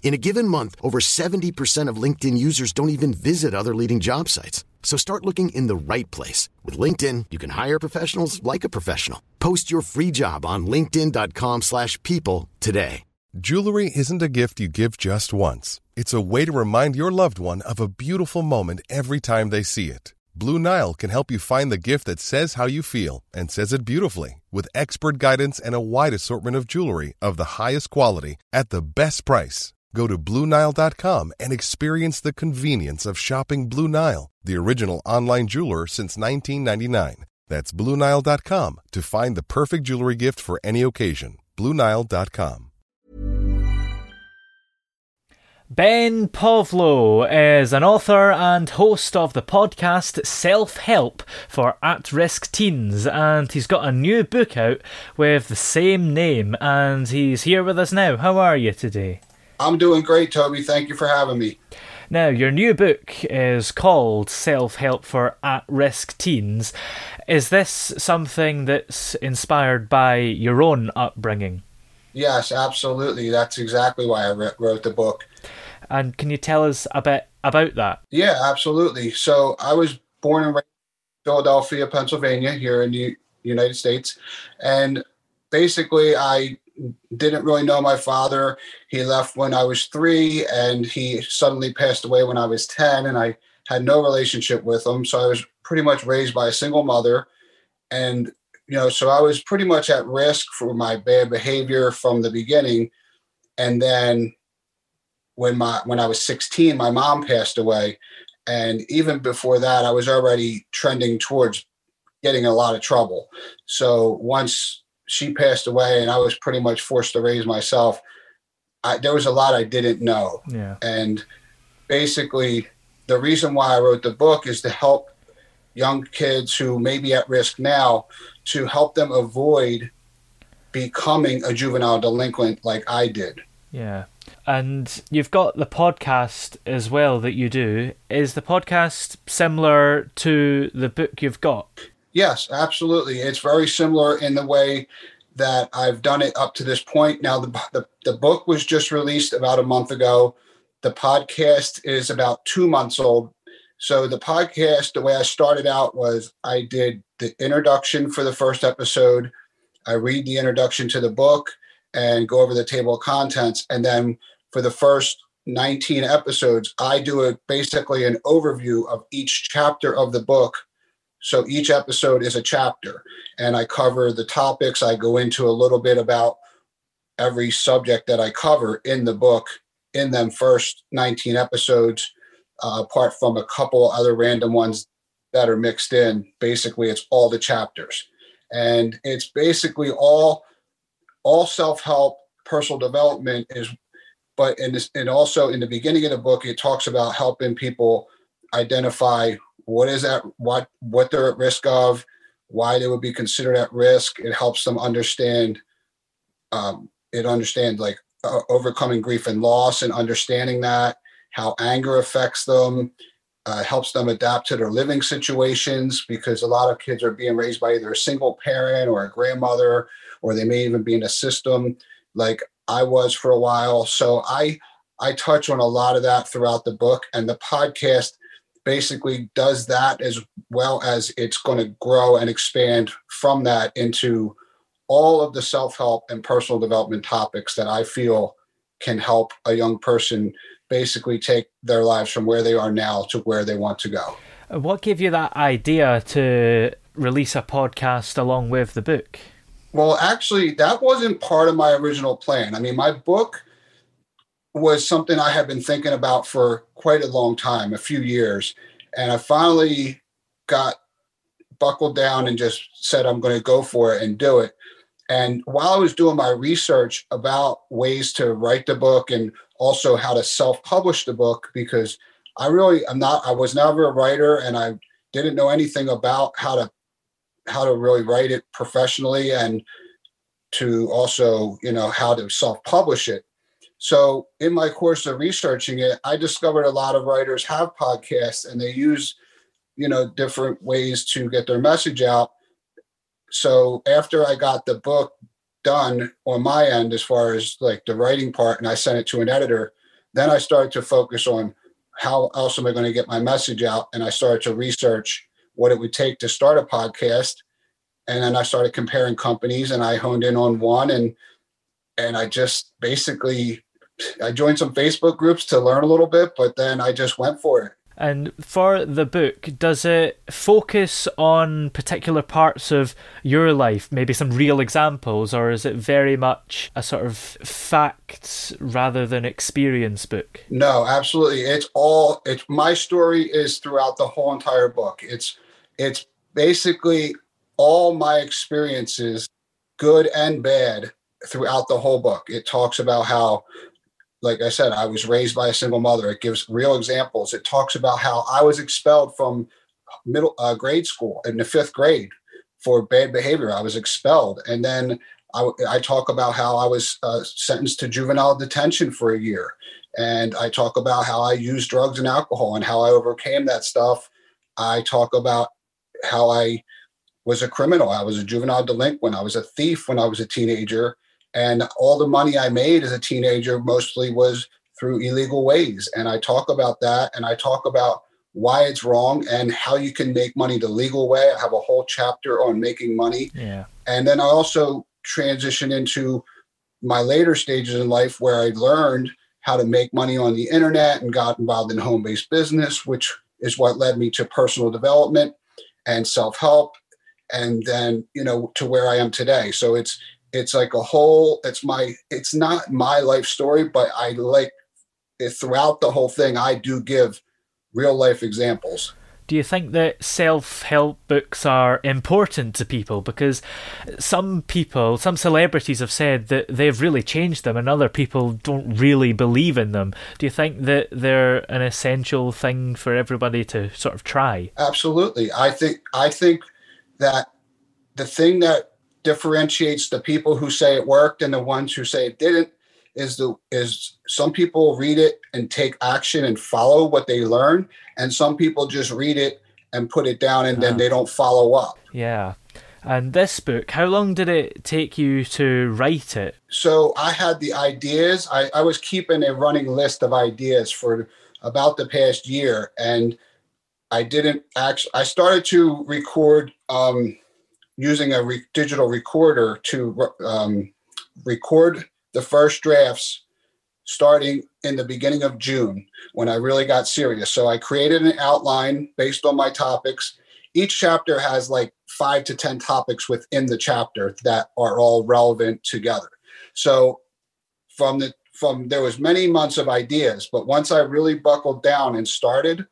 In a given month, over 70% of LinkedIn users don't even visit other leading job sites. So start looking in the right place. With LinkedIn, you can hire professionals like a professional. Post your free job on linkedin.com slash people today. Jewelry isn't a gift you give just once. It's a way to remind your loved one of a beautiful moment every time they see it. Blue Nile can help you find the gift that says how you feel and says it beautifully with expert guidance and a wide assortment of jewelry of the highest quality at the best price. Go to BlueNile.com and experience the convenience of shopping Blue Nile, the original online jeweler since 1999. That's BlueNile.com to find the perfect jewelry gift for any occasion. BlueNile.com. Ben Povlo is an author and host of the podcast Self Help for At Risk Teens, and he's got a new book out with the same name, and he's here with us now. How are you today? I'm doing great, Toby. Thank you for having me. Now, your new book is called Self Help for At Risk Teens. Is this something that's inspired by your own upbringing? Yes, absolutely. That's exactly why I wrote the book. And can you tell us a bit about that? Yeah, absolutely. So I was born and raised in Philadelphia, Pennsylvania, here in the United States. And basically, I didn't really know my father. He left when I was three, and he suddenly passed away when I was 10, and I had no relationship with him. So I was pretty much raised by a single mother. And, you know, so I was pretty much at risk for my bad behavior from the beginning. And then when my when I was 16, my mom passed away. And even before that, I was already trending towards getting a lot of trouble. So once she passed away and I was pretty much forced to raise myself, I, there was a lot I didn't know. Yeah. And basically, the reason why I wrote the book is to help young kids who may be at risk now to help them avoid becoming a juvenile delinquent like I did. Yeah. And you've got the podcast as well that you do. Is the podcast similar to the book you've got? Yes, absolutely. It's very similar in the way that I've done it up to this point. Now, the, the, the book was just released about a month ago. The podcast is about two months old. So, the podcast, the way I started out was I did the introduction for the first episode. I read the introduction to the book and go over the table of contents. And then for the first 19 episodes, I do a, basically an overview of each chapter of the book so each episode is a chapter, and I cover the topics. I go into a little bit about every subject that I cover in the book in them first 19 episodes, uh, apart from a couple other random ones that are mixed in. Basically, it's all the chapters, and it's basically all all self help, personal development is. But this, and also in the beginning of the book, it talks about helping people identify what is that what what they're at risk of why they would be considered at risk. It helps them understand um, it understand like uh, overcoming grief and loss and understanding that how anger affects them uh, helps them adapt to their living situations because a lot of kids are being raised by either a single parent or a grandmother or they may even be in a system. Like i was for a while. So i i touch on a lot of that throughout the book and the podcast basically does that as well as it's going to grow and expand from that into all of the self-help and personal development topics that I feel can help a young person basically take their lives from where they are now to where they want to go. What gave you that idea to release a podcast along with the book? Well, actually, that wasn't part of my original plan. I mean, my book was something I had been thinking about for quite a long time, a few years. And I finally got buckled down and just said, I'm going to go for it and do it. And while I was doing my research about ways to write the book and also how to self-publish the book, because I really am not, I was never a writer and I didn't know anything about how to how to really write it professionally and to also, you know, how to self-publish it. So in my course of researching it, I discovered a lot of writers have podcasts and they use, you know, different ways to get their message out. So after I got the book done on my end, as far as like the writing part, and I sent it to an editor, then I started to focus on how else am I going to get my message out? And I started to research what it would take to start a podcast. And then I started comparing companies and I honed in on one and and I just basically I joined some Facebook groups to learn a little bit, but then I just went for it. And for the book, does it focus on particular parts of your life, maybe some real examples, or is it very much a sort of facts rather than experience book? No, absolutely. It's all it's my story is throughout the whole entire book. It's it's basically all my experiences, good and bad, throughout the whole book. It talks about how like I said, I was raised by a single mother. It gives real examples. It talks about how I was expelled from middle uh, grade school in the fifth grade for bad behavior. I was expelled, and then I, I talk about how I was uh, sentenced to juvenile detention for a year, and I talk about how I used drugs and alcohol and how I overcame that stuff. I talk about how I was a criminal. I was a juvenile delinquent. I was a thief when I was a teenager and all the money I made as a teenager mostly was through illegal ways. And I talk about that and I talk about why it's wrong and how you can make money the legal way. I have a whole chapter on making money. Yeah. And then I also transition into my later stages in life where I learned how to make money on the internet and got involved in home based business, which is what led me to personal development and self help. And then, you know, to where I am today. So it's it's like a whole it's my it's not my life story but i like it throughout the whole thing i do give real life examples do you think that self help books are important to people? Because some people, some celebrities have said that they've really changed them, and other people don't really believe in them. Do you think that they're an essential thing for everybody to sort of try? Absolutely. I think I think that the thing that differentiates the people who say it worked and the ones who say it didn't is the is some people read it and take action and follow what they learn and some people just read it and put it down and then they don't follow up. Yeah. And this book how long did it take you to write it? So i had the ideas. I, I was keeping a running list of ideas for about the past year and i didn't actually i started to record um, using a re- digital recorder to um, record the first drafts starting in the beginning of June when I really got serious. So I created an outline based on my topics. Each chapter has like five to 10 topics within the chapter that are all relevant together. So from the from there was many months of ideas, but once I really buckled down and started,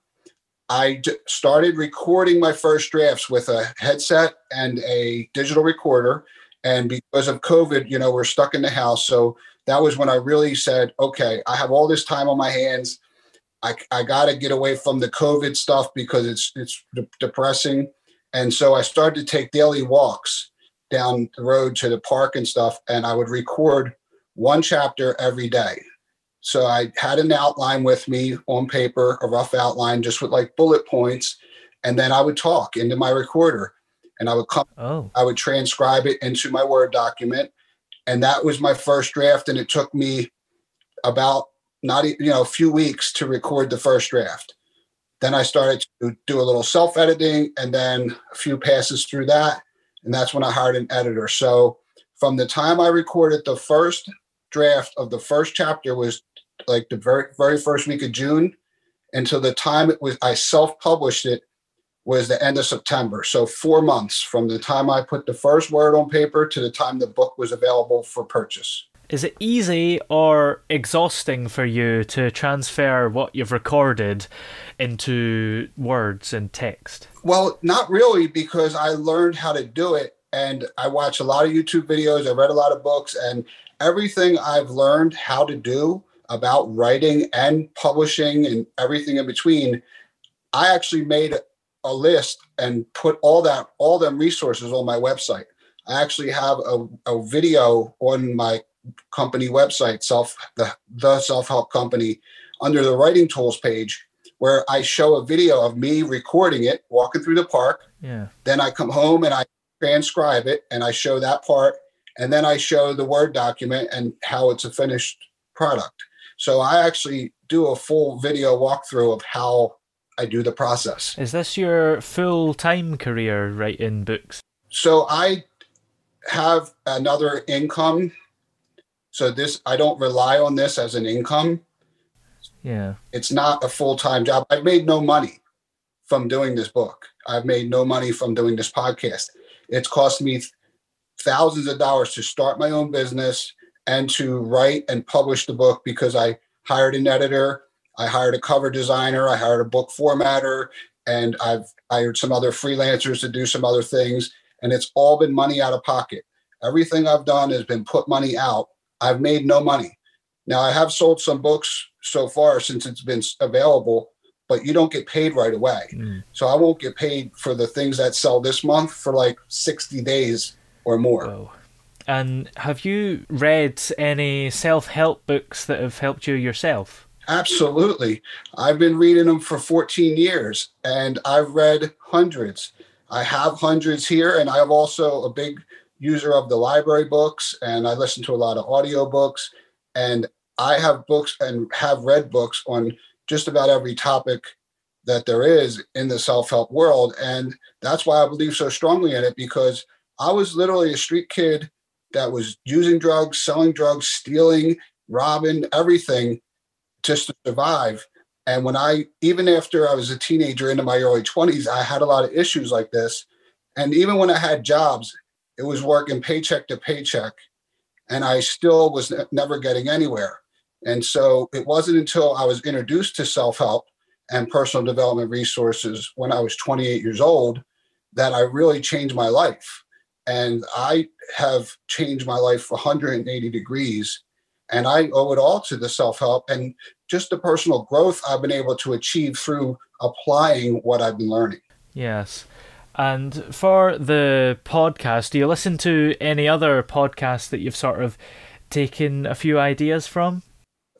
I started recording my first drafts with a headset and a digital recorder. And because of COVID, you know, we're stuck in the house. So that was when I really said, okay, I have all this time on my hands. I, I got to get away from the COVID stuff because it's it's de- depressing. And so I started to take daily walks down the road to the park and stuff. And I would record one chapter every day. So I had an outline with me on paper, a rough outline, just with like bullet points, and then I would talk into my recorder, and I would come, oh. I would transcribe it into my Word document, and that was my first draft, and it took me about not you know a few weeks to record the first draft. Then I started to do a little self editing, and then a few passes through that, and that's when I hired an editor. So from the time I recorded the first draft of the first chapter was like the very very first week of June until the time it was I self-published it was the end of September. So four months from the time I put the first word on paper to the time the book was available for purchase. Is it easy or exhausting for you to transfer what you've recorded into words and text? Well, not really, because I learned how to do it and I watch a lot of YouTube videos. I read a lot of books, and everything I've learned how to do about writing and publishing and everything in between, I actually made a list and put all that all them resources on my website. I actually have a, a video on my company website, self the, the self-help company, under the writing tools page, where I show a video of me recording it, walking through the park. Yeah. Then I come home and I transcribe it and I show that part. And then I show the Word document and how it's a finished product. So I actually do a full video walkthrough of how I do the process. Is this your full time career writing books? So I have another income. So this I don't rely on this as an income. Yeah. It's not a full-time job. I've made no money from doing this book. I've made no money from doing this podcast. It's cost me thousands of dollars to start my own business and to write and publish the book because I hired an editor, I hired a cover designer, I hired a book formatter, and I've hired some other freelancers to do some other things. And it's all been money out of pocket. Everything I've done has been put money out. I've made no money. Now I have sold some books so far since it's been available, but you don't get paid right away. Mm. So I won't get paid for the things that sell this month for like 60 days or more. Whoa. And have you read any self help books that have helped you yourself? Absolutely. I've been reading them for 14 years and I've read hundreds. I have hundreds here, and I have also a big user of the library books, and I listen to a lot of audio books. And I have books and have read books on just about every topic that there is in the self help world. And that's why I believe so strongly in it because I was literally a street kid that was using drugs, selling drugs, stealing, robbing, everything just to survive. And when I, even after I was a teenager into my early 20s, I had a lot of issues like this. And even when I had jobs, it was working paycheck to paycheck. And I still was never getting anywhere. And so it wasn't until I was introduced to self help and personal development resources when I was 28 years old that I really changed my life. And I have changed my life 180 degrees. And I owe it all to the self help and just the personal growth I've been able to achieve through applying what I've been learning. Yes. And for the podcast, do you listen to any other podcasts that you've sort of taken a few ideas from?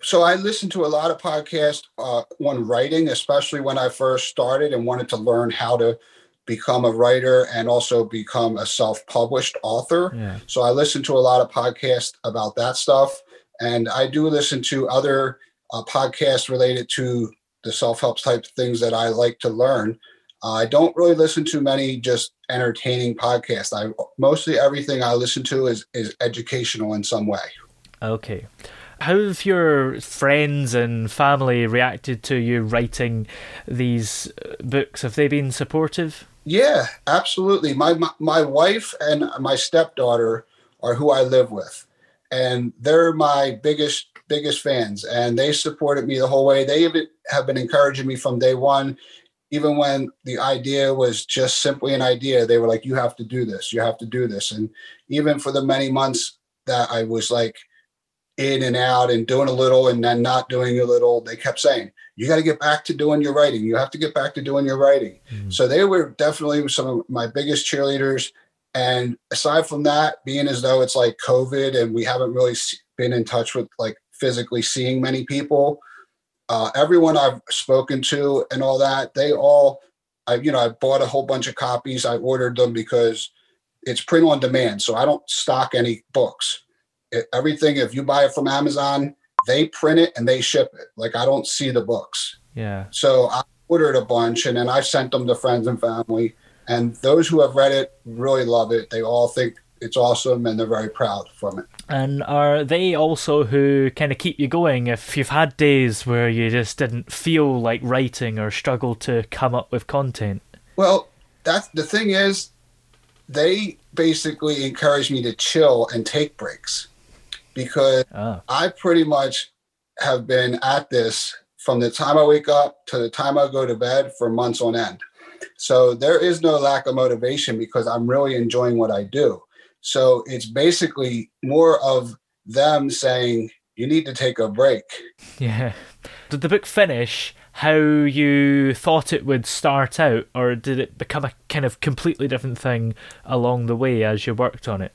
So I listened to a lot of podcasts uh, on writing, especially when I first started and wanted to learn how to become a writer and also become a self-published author. Yeah. So I listen to a lot of podcasts about that stuff, and I do listen to other uh, podcasts related to the self-help type things that I like to learn. Uh, I don't really listen to many just entertaining podcasts. I mostly everything I listen to is is educational in some way. Okay. How have your friends and family reacted to you writing these uh, books? Have they been supportive? Yeah, absolutely. My, my my wife and my stepdaughter are who I live with, and they're my biggest biggest fans, and they supported me the whole way. They have been encouraging me from day one, even when the idea was just simply an idea. They were like, "You have to do this. You have to do this," and even for the many months that I was like in and out and doing a little and then not doing a little, they kept saying, you got to get back to doing your writing. You have to get back to doing your writing. Mm. So they were definitely some of my biggest cheerleaders. And aside from that, being as though it's like COVID and we haven't really been in touch with like physically seeing many people, uh, everyone I've spoken to and all that, they all, I, you know, I bought a whole bunch of copies. I ordered them because it's print on demand. So I don't stock any books. It, everything, if you buy it from Amazon, they print it and they ship it. Like I don't see the books. Yeah. So I ordered a bunch and then I sent them to friends and family. And those who have read it really love it. They all think it's awesome and they're very proud from it. And are they also who kind of keep you going if you've had days where you just didn't feel like writing or struggled to come up with content? Well, that's the thing is, they basically encourage me to chill and take breaks because Ah. I pretty much have been at this from the time I wake up to the time I go to bed for months on end. So there is no lack of motivation because I'm really enjoying what I do. So it's basically more of them saying, you need to take a break. Yeah. Did the book finish how you thought it would start out, or did it become a kind of completely different thing along the way as you worked on it?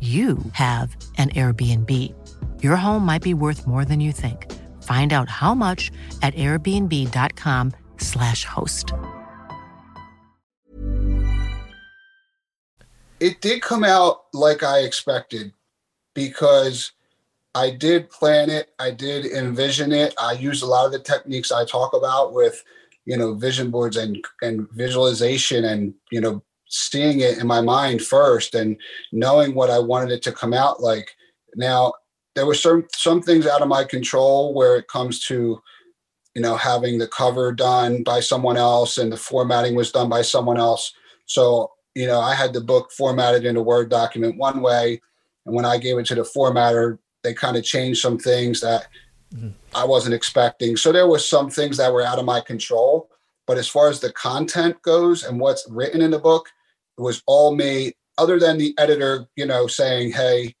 you have an Airbnb. Your home might be worth more than you think. Find out how much at airbnb.com/slash host. It did come out like I expected because I did plan it, I did envision it. I used a lot of the techniques I talk about with, you know, vision boards and and visualization and, you know, seeing it in my mind first and knowing what I wanted it to come out like. Now, there were some some things out of my control where it comes to, you know, having the cover done by someone else and the formatting was done by someone else. So, you know, I had the book formatted in a Word document one way, and when I gave it to the formatter, they kind of changed some things that mm-hmm. I wasn't expecting. So there were some things that were out of my control. But as far as the content goes and what's written in the book, was all me, other than the editor, you know, saying, hey,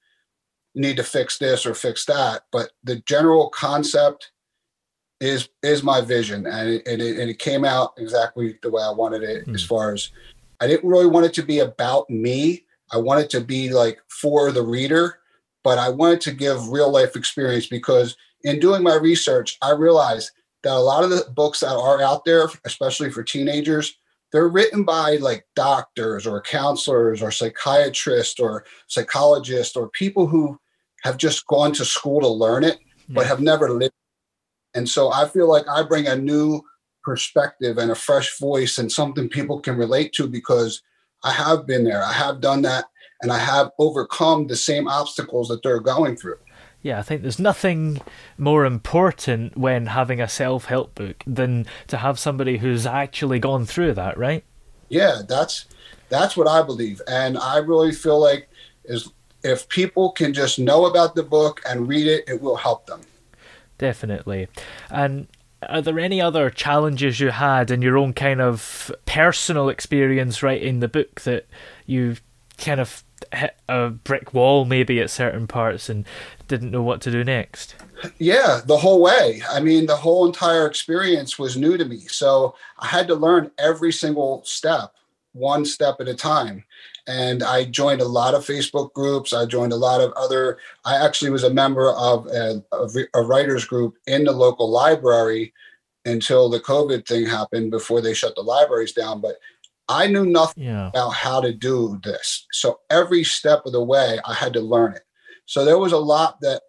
you need to fix this or fix that. But the general concept is is my vision. And it, and it, and it came out exactly the way I wanted it mm. as far as I didn't really want it to be about me. I wanted to be like for the reader, but I wanted to give real life experience because in doing my research, I realized that a lot of the books that are out there, especially for teenagers, they're written by like doctors or counselors or psychiatrists or psychologists or people who have just gone to school to learn it but yeah. have never lived and so i feel like i bring a new perspective and a fresh voice and something people can relate to because i have been there i have done that and i have overcome the same obstacles that they're going through yeah, I think there's nothing more important when having a self help book than to have somebody who's actually gone through that, right? Yeah, that's that's what I believe. And I really feel like is if people can just know about the book and read it, it will help them. Definitely. And are there any other challenges you had in your own kind of personal experience writing the book that you kind of hit a brick wall maybe at certain parts and didn't know what to do next? Yeah, the whole way. I mean, the whole entire experience was new to me. So I had to learn every single step, one step at a time. And I joined a lot of Facebook groups. I joined a lot of other, I actually was a member of a, a, writers group in the local library until the COVID thing happened before they shut the libraries down. But I knew nothing Yeah. about how to do this. So every step of the way, I had to learn it. So there was a lot that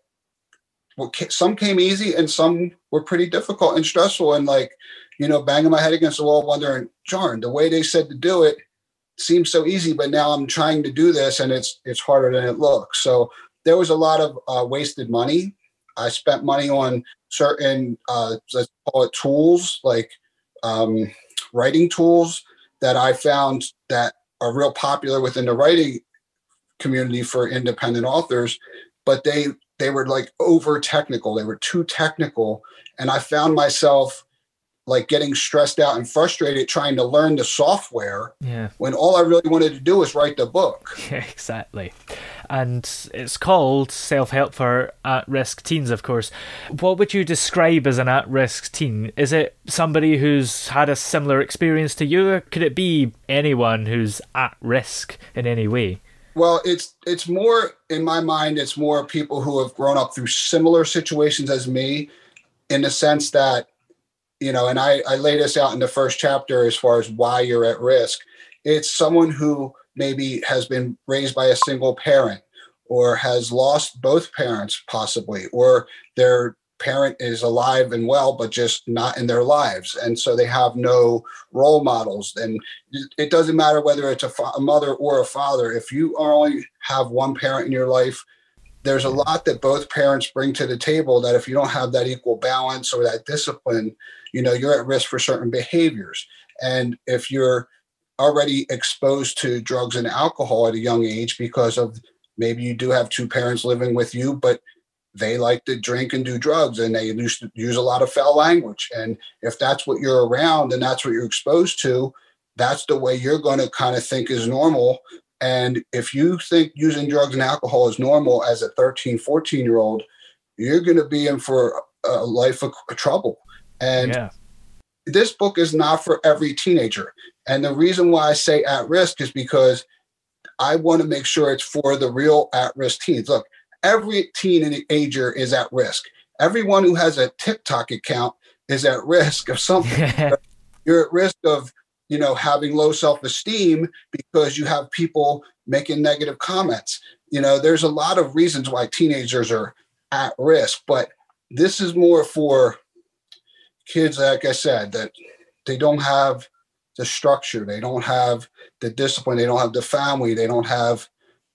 well, some came easy and some were pretty difficult and stressful. And like, you know, banging my head against the wall, wondering, Jarn, the way they said to do it seems so easy, but now I'm trying to do this and it's it's harder than it looks. So there was a lot of uh, wasted money. I spent money on certain uh, let's call it tools like um, writing tools that I found that are real popular within the writing community for independent authors, but they they were like over technical. They were too technical, and I found myself like getting stressed out and frustrated trying to learn the software Yeah. when all I really wanted to do was write the book. Yeah, exactly. And it's called Self Help for At Risk Teens, of course. What would you describe as an at risk teen? Is it somebody who's had a similar experience to you, or could it be anyone who's at risk in any way? Well, it's it's more in my mind. It's more people who have grown up through similar situations as me, in the sense that, you know, and I I lay this out in the first chapter as far as why you're at risk. It's someone who maybe has been raised by a single parent, or has lost both parents possibly, or their parent is alive and well but just not in their lives. And so they have no role models. And it doesn't matter whether it's a, fa- a mother or a father. If you only have one parent in your life there's a lot that both parents bring to the table that if you don't have that equal balance or that discipline you know you're at risk for certain behaviors. And if you're already exposed to drugs and alcohol at a young age because of maybe you do have two parents living with you but they like to drink and do drugs and they use, use a lot of foul language. And if that's what you're around and that's what you're exposed to that's the way you're going to kind of think is normal. And if you think using drugs and alcohol is normal as a 13 14 year old you're going to be in for a life of trouble. And yeah. this book is not for every teenager. And the reason why i say at risk is because i want to make sure it's for the real at risk teens. Look every teen and teenager is at risk. Everyone who has a TikTok account is at risk of something. You're at risk of, you know, having low self-esteem because you have people making negative comments. You know, there's a lot of reasons why teenagers are at risk, but this is more for kids, like I said, that they don't have the structure, they don't have the discipline, they don't have the family, they don't have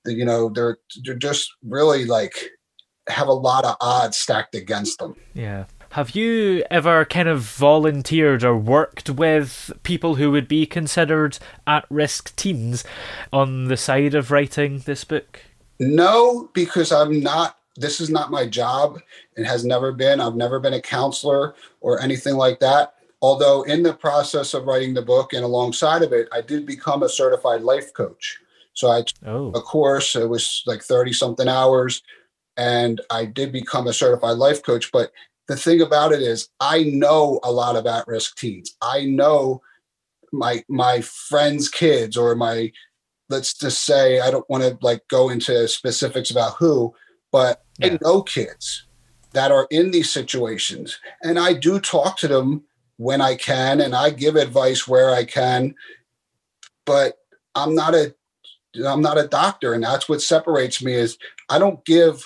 you know, they're they're just really like have a lot of odds stacked against them. Yeah. Have you ever kind of volunteered or worked with people who would be considered at risk teens on the side of writing this book? No, because I'm not this is not my job. It has never been. I've never been a counselor or anything like that. Although in the process of writing the book and alongside of it, I did become a certified life coach. So I took Oh. a course, it was like 30 something hours, and I did become a certified life coach. But the thing about it is I know a lot of at-risk teens. I know my my friends' kids or my let's just say I don't want to like go into specifics about who, but I know kids that are in these situations. And I do talk to them when I can and I give advice where I can. But I'm not a I'm not a doctor, and that's what separates me is I don't give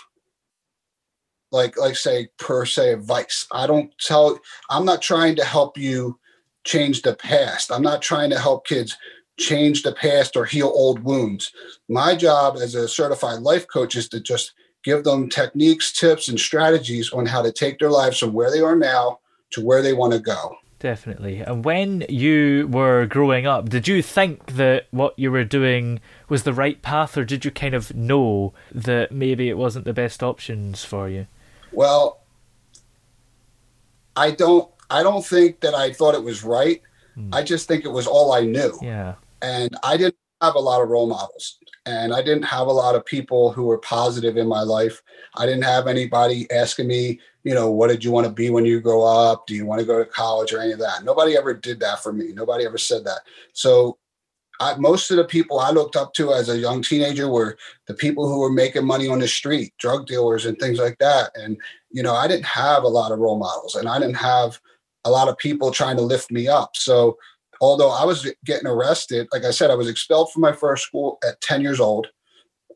like like say per se advice. I don't tell I'm not trying to help you change the past. I'm not trying to help kids change the past or heal old wounds. My job as a certified life coach is to just give them techniques, tips, and strategies on how to take their lives from where they are now to where they want to go. Definitely. And when you were growing up, did you think that what you were doing was the right path, or did you kind of know that maybe it wasn't the best options for you? Well, I don't I don't think that I thought it was right. Hmm. I just think it was all I knew. Yeah. And I didn't have a lot of role models. And I didn't have a lot of people who were positive in my life. I didn't have anybody asking me, you know, what did you want to be when you grow up? Do you want to go to college or any of that? Nobody ever did that for me. Nobody ever said that. So I, most of the people I looked up to as a young teenager were the people who were making money on the street, drug dealers and things like that. And, you know, I didn't have a lot of role models and I didn't have a lot of people trying to lift me up. So although I was getting arrested, like I said, I was expelled from my first school at 10 years old.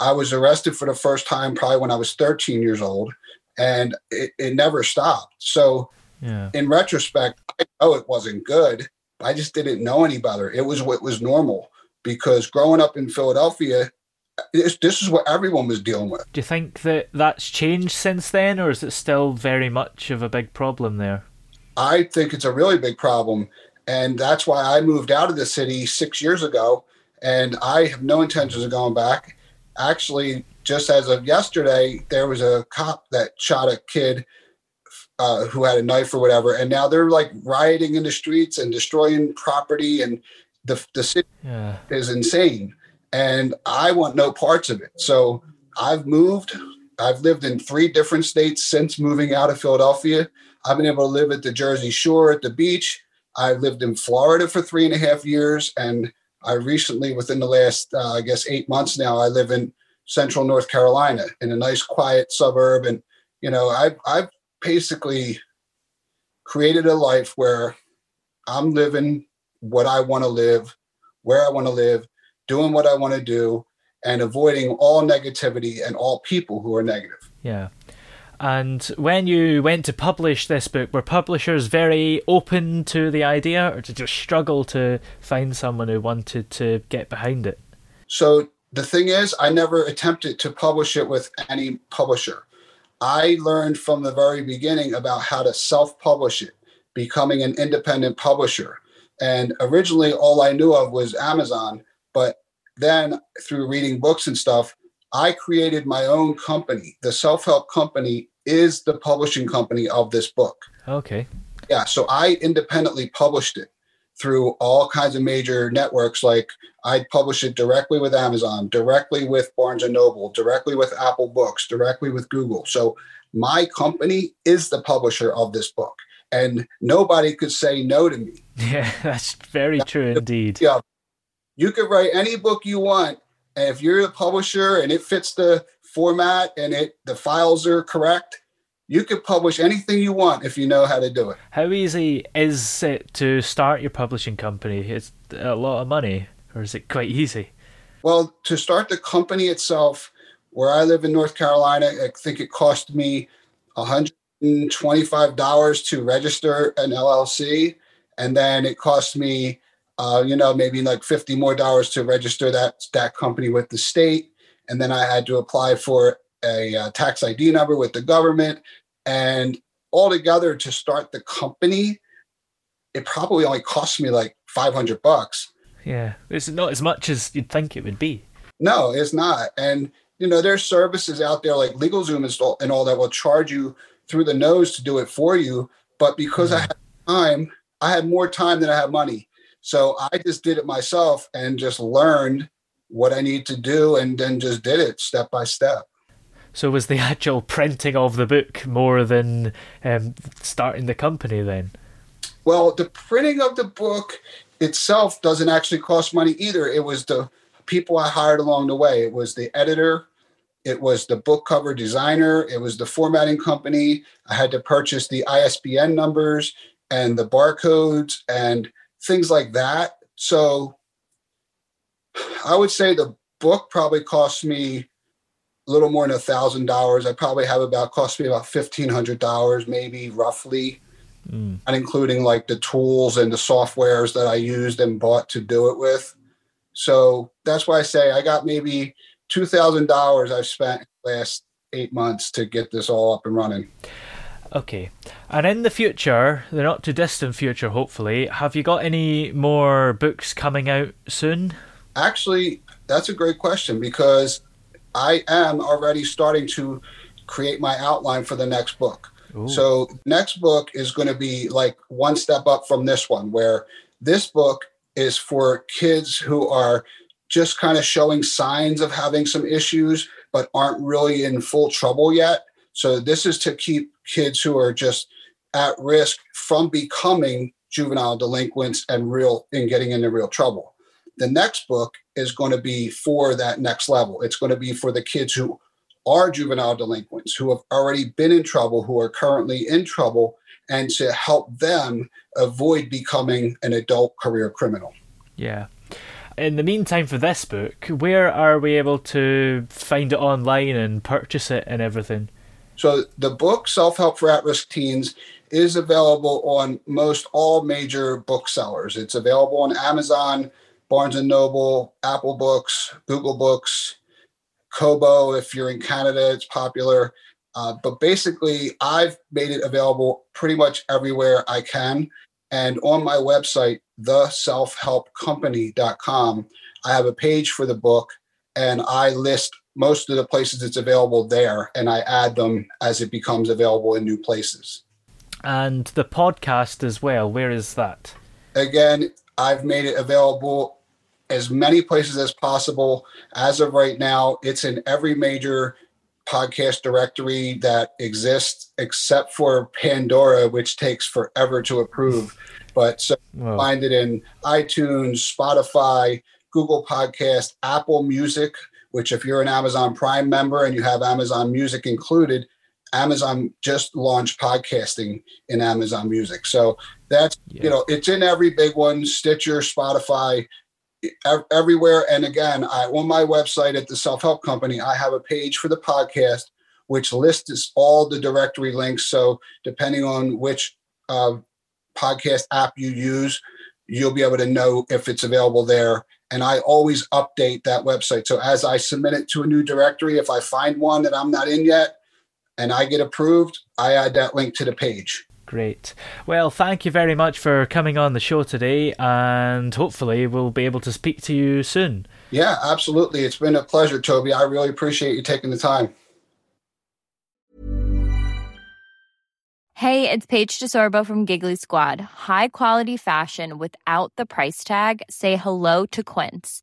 I was arrested for the first time probably when I was 13 years old, and it, it never stopped. So, Yeah. in retrospect, I know it wasn't good. I just didn't know any better. It was what was normal because growing up in Philadelphia, this, this is what everyone was dealing with. Do you think that that's changed since then, or is it still very much of a big problem there? I think it's a really big problem. And that's why I moved out of the city six years ago. And I have no intentions of going back. Actually, just as of yesterday, there was a cop that shot a kid uh, who had a knife or whatever. And now they're like rioting in the streets and destroying property. And the, the city Yeah. is insane. And I want no parts of it. So I've moved. I've lived in three different states since moving out of Philadelphia. I've been able to live at the Jersey Shore at the beach. I've lived in Florida for three and a half years. And I recently, within the last, uh, I guess, eight months now, I live in central North Carolina in a nice, quiet suburb. And, you know, I've, I've basically created a life where I'm living what I want to live, where I want to live, doing what I want to do, and avoiding all negativity and all people who are negative. Yeah. And when you went to publish this book, were publishers very open to the idea, or did you struggle to find someone who wanted to get behind it? So the thing is, I never attempted to publish it with any publisher. I learned from the very beginning about how to self publish it, becoming an independent publisher. And originally, all I knew of was Amazon. But then, through reading books and stuff, I created my own company. The self help company is the publishing company of this book. Okay. Yeah, so I independently published it through all kinds of major networks. Like I published it directly with Amazon, directly with Barnes and Noble, directly with Apple Books, directly with Google. So my company is the publisher of this book, and nobody could say no to me. Yeah, that's very true indeed. Yeah, you could write any book you want, and if you're the publisher and it fits the format and it the files are correct, you could publish anything you want if you know how to do it. How easy is it to start your publishing company? It's a lot of money, or is it quite easy? Well, to start the company itself, where I live in North Carolina, I think it cost me $125 to register an LLC. And then it cost me, uh, you know, maybe like 50 more dollars to register that, that company with the state. And then I had to apply for a uh, tax ID number with the government. And altogether to start the company, it probably only cost me like 500 bucks. Yeah, it's not as much as you'd think it would be. No, it's not. And you know, there's services out there like LegalZoom and all, and all that will charge you through the nose to do it for you. But because I mm-hmm. had time, I had more time than I had money. So I just did it myself and just learned what I need to do and then just did it step by step. So was the actual printing of the book more than um, starting the company then? Well, the printing of the book itself doesn't actually cost money either. It was the people I hired along the way. It was the editor, it was the book cover designer, it was the formatting company. I had to purchase the ISBN numbers and the barcodes and things like that. So I would say the book probably cost me a little more than a thousand dollars. I probably have about cost me about fifteen hundred dollars, maybe roughly mm. and including like the tools and the softwares that I used and bought to do it with. So that's why I say I got maybe two thousand dollars I've spent last eight months to get this all up and running. Okay. And in the future, the not too distant future, hopefully, have you got any more books coming out soon? Actually, that's a great question because I am already starting to create my outline for the next book. So next book is going to be like one step up from this one where this book is for kids who are just kind of showing signs of having some issues but aren't really in full trouble yet. So this is to keep kids who are just at risk from becoming juvenile delinquents and real and getting into real trouble. The next book is going to be for that next level. It's going to be for the kids who are juvenile delinquents who have already been in trouble, who are currently in trouble, and to help them avoid becoming an adult career criminal. Yeah. In the meantime, for this book, where are we able to find it online and purchase it and everything? So, the book, Self Help for At Risk Teens, is available on most all major booksellers. It's available on Amazon, Barnes and Noble, Apple Books, Google Books, Kobo. If you're in Canada, it's popular. Uh, but basically, I've made it available pretty much everywhere I can. And on my website, theselfhelpcompany.com, I have a page for the book and I list most of the places it's available there and I add them as it becomes available in new places. And the podcast as well, where is that? Again, I've made it available as many places as possible. As of right now, it's in every major podcast directory that exists except for Pandora, which takes forever to approve. But so find it in iTunes, Spotify, Google Podcast, Apple Music, which if you're an Amazon Prime member and you have Amazon Music included, Amazon just launched podcasting in Amazon Music. So that's, yeah. you know, it's in every big one, Stitcher, Spotify, everywhere. And again, I, on my website at the Self Help Company, I have a page for the podcast which lists all the directory links. So depending on which uh, podcast app you use, you'll be able to know if it's available there. And I always update that website. So as I submit it to a new directory, if I find one that I'm not in yet and I get approved, I add that link to the page. Great. Well, thank you very much for coming on the show today, and hopefully, we'll be able to speak to you soon. Yeah, absolutely. It's been a pleasure, Toby. I really appreciate you taking the time. Hey, it's Paige DeSorbo from Giggly Squad. High quality fashion without the price tag? Say hello to Quince.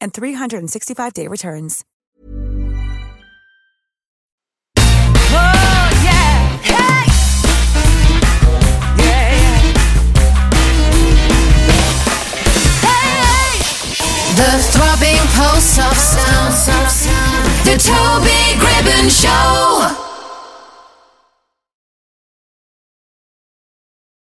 and 365-day returns. Oh yeah, hey, yeah, yeah. Hey, the throbbing pulse of sound, the Toby Gribbon Show.